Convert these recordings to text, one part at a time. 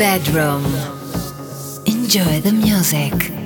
bedroom. Enjoy the music.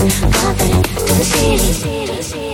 向かって飛び散り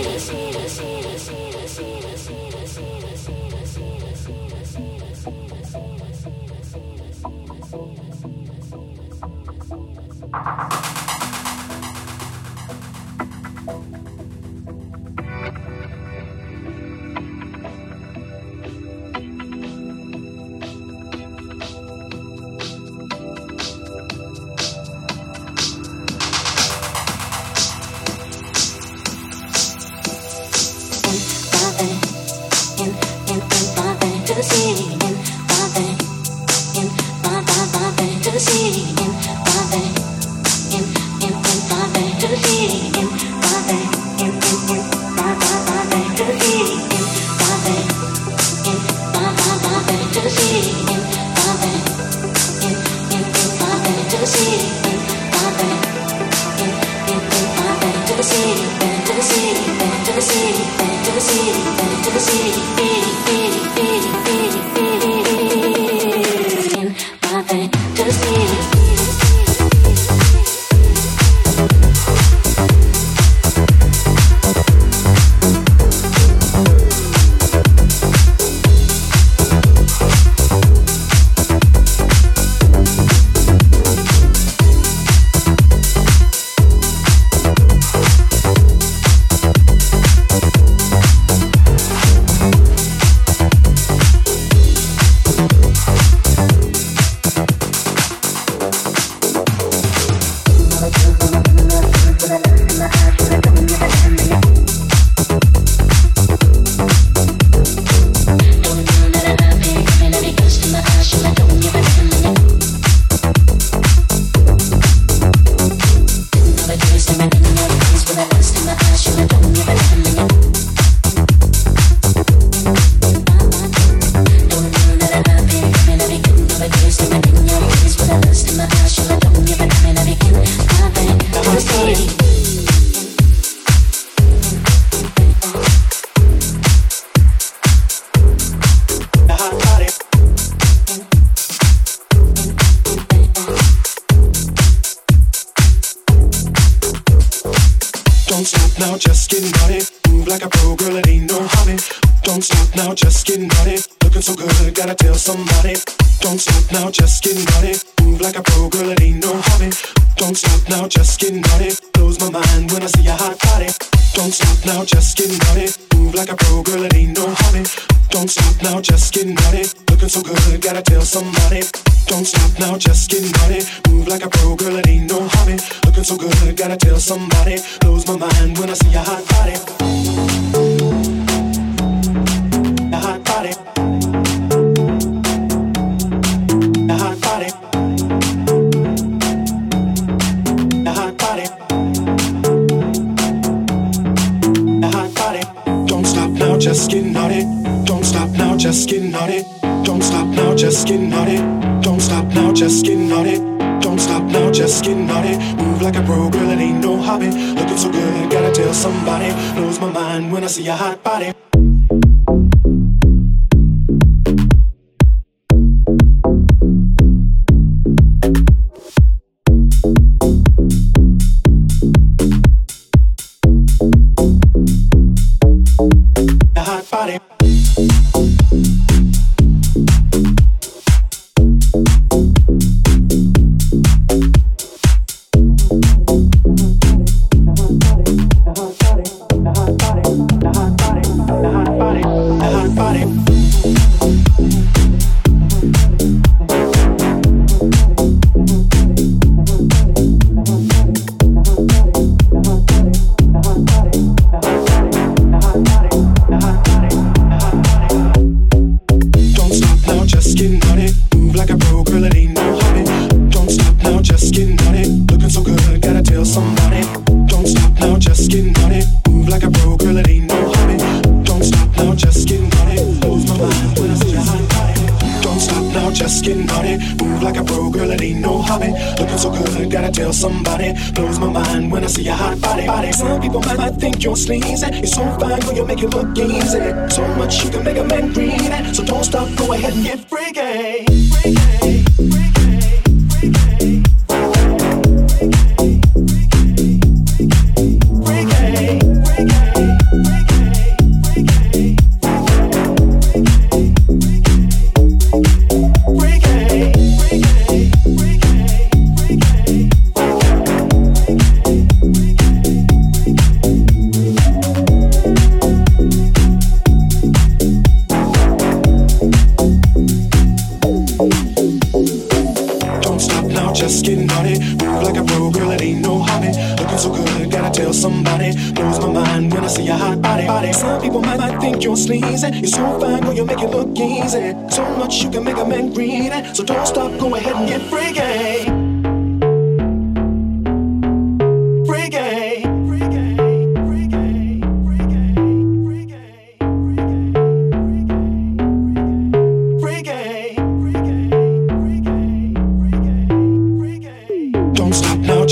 now, just get naughty. Move like a pro, girl, it ain't no hobby. Don't stop now, just get naughty. Looking so good, gotta tell somebody. Don't stop now, just get naughty. Move like a pro, girl, it ain't no hobby. Looking so good, gotta tell somebody. Blows my mind when I see a hot body. Stop now, on it. Don't stop now, just getting on it. Don't stop now, just getting on it. Don't stop now, just getting on it. Don't stop now, just getting on it. Move like a pro, girl, it ain't no hobby. Looking so good, gotta tell somebody. Blows my mind when I see a hot body.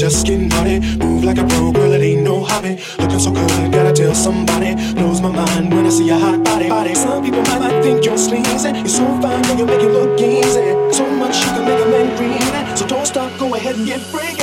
Just get naughty. Move like a pro, girl, it ain't no hobby. Looking so good, gotta tell somebody. Blows my mind when I see a hot body. body. Some people might, might think you're sleazy. You're so fine, girl, you make it look easy. So much you can make a man greedy. So don't stop, go ahead and get freaky.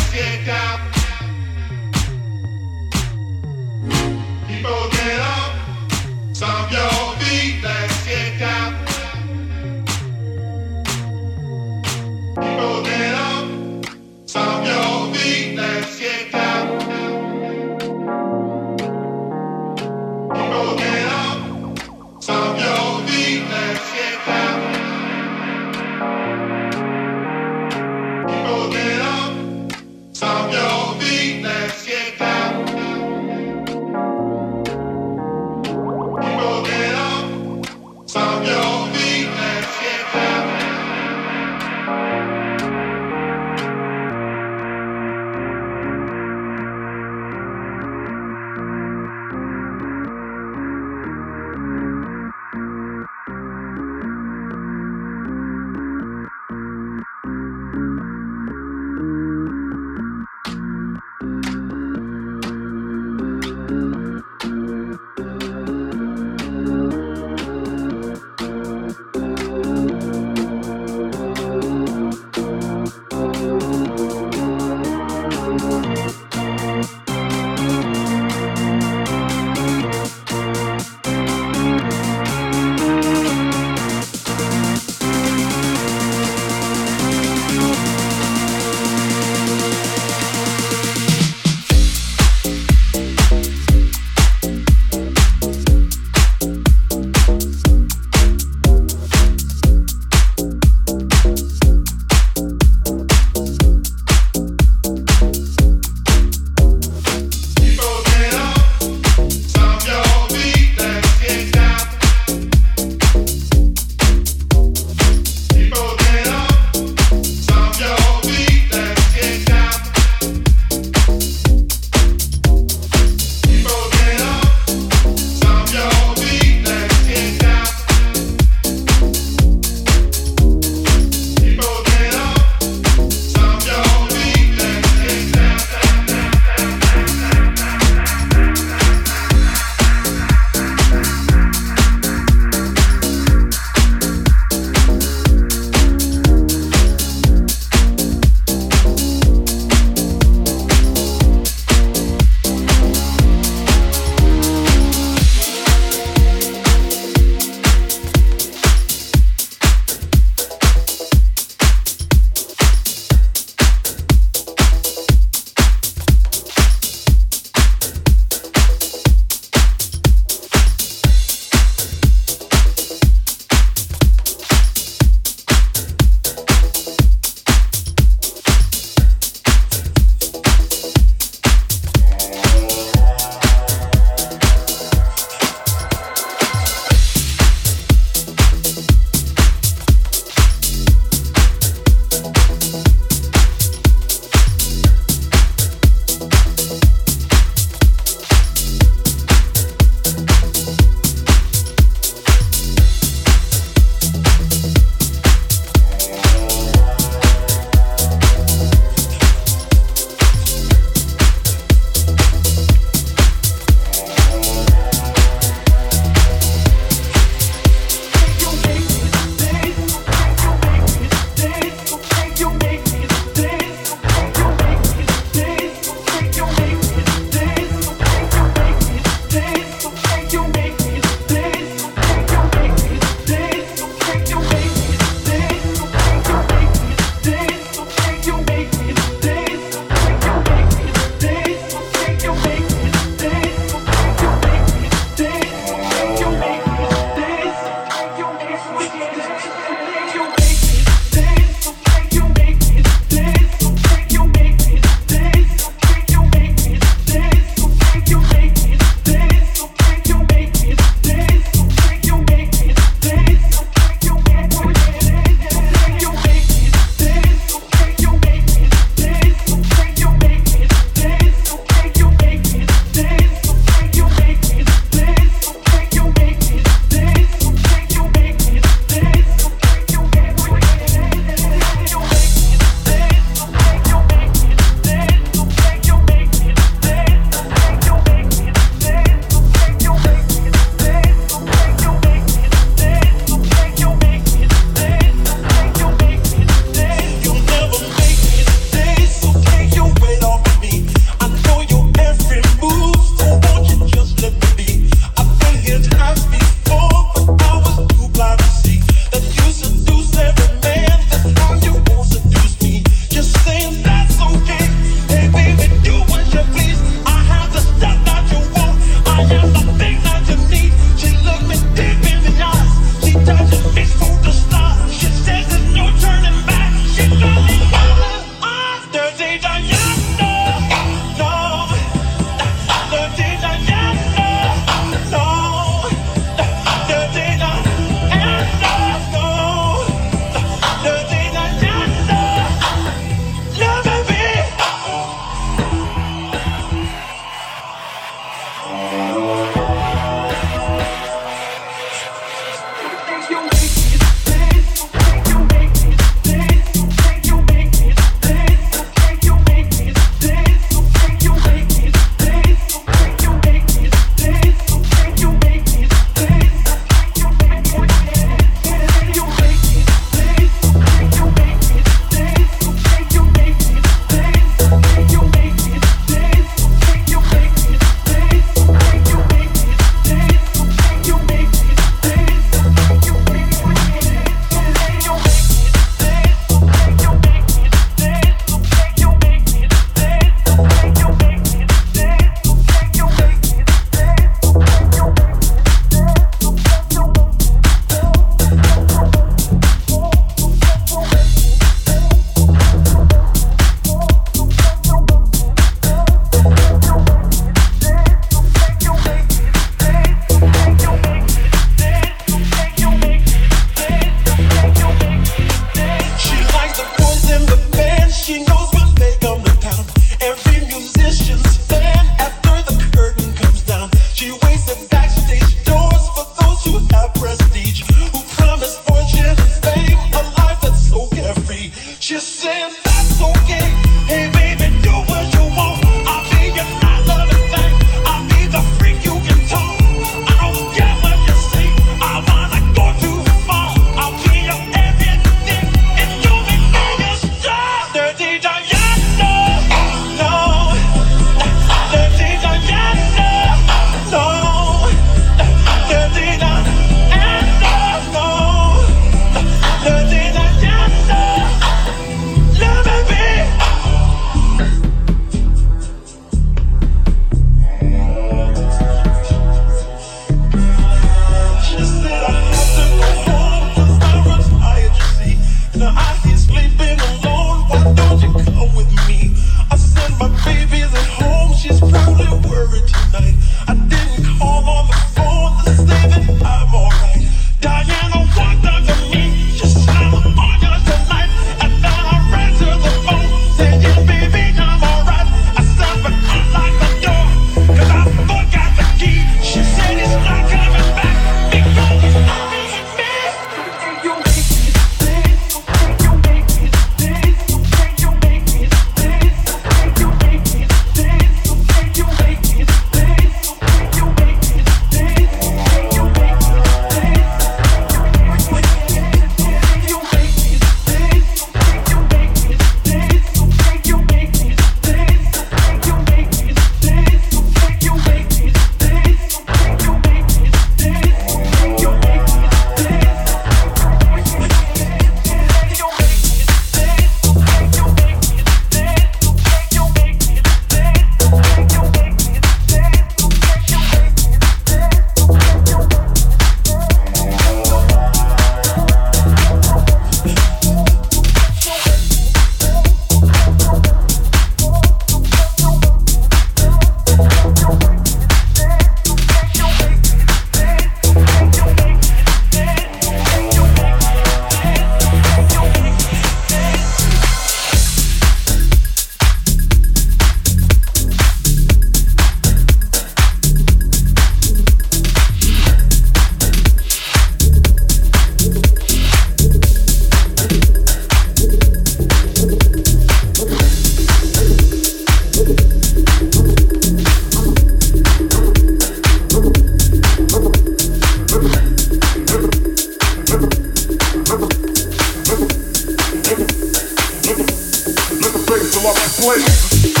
till I'm.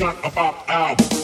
not about albums.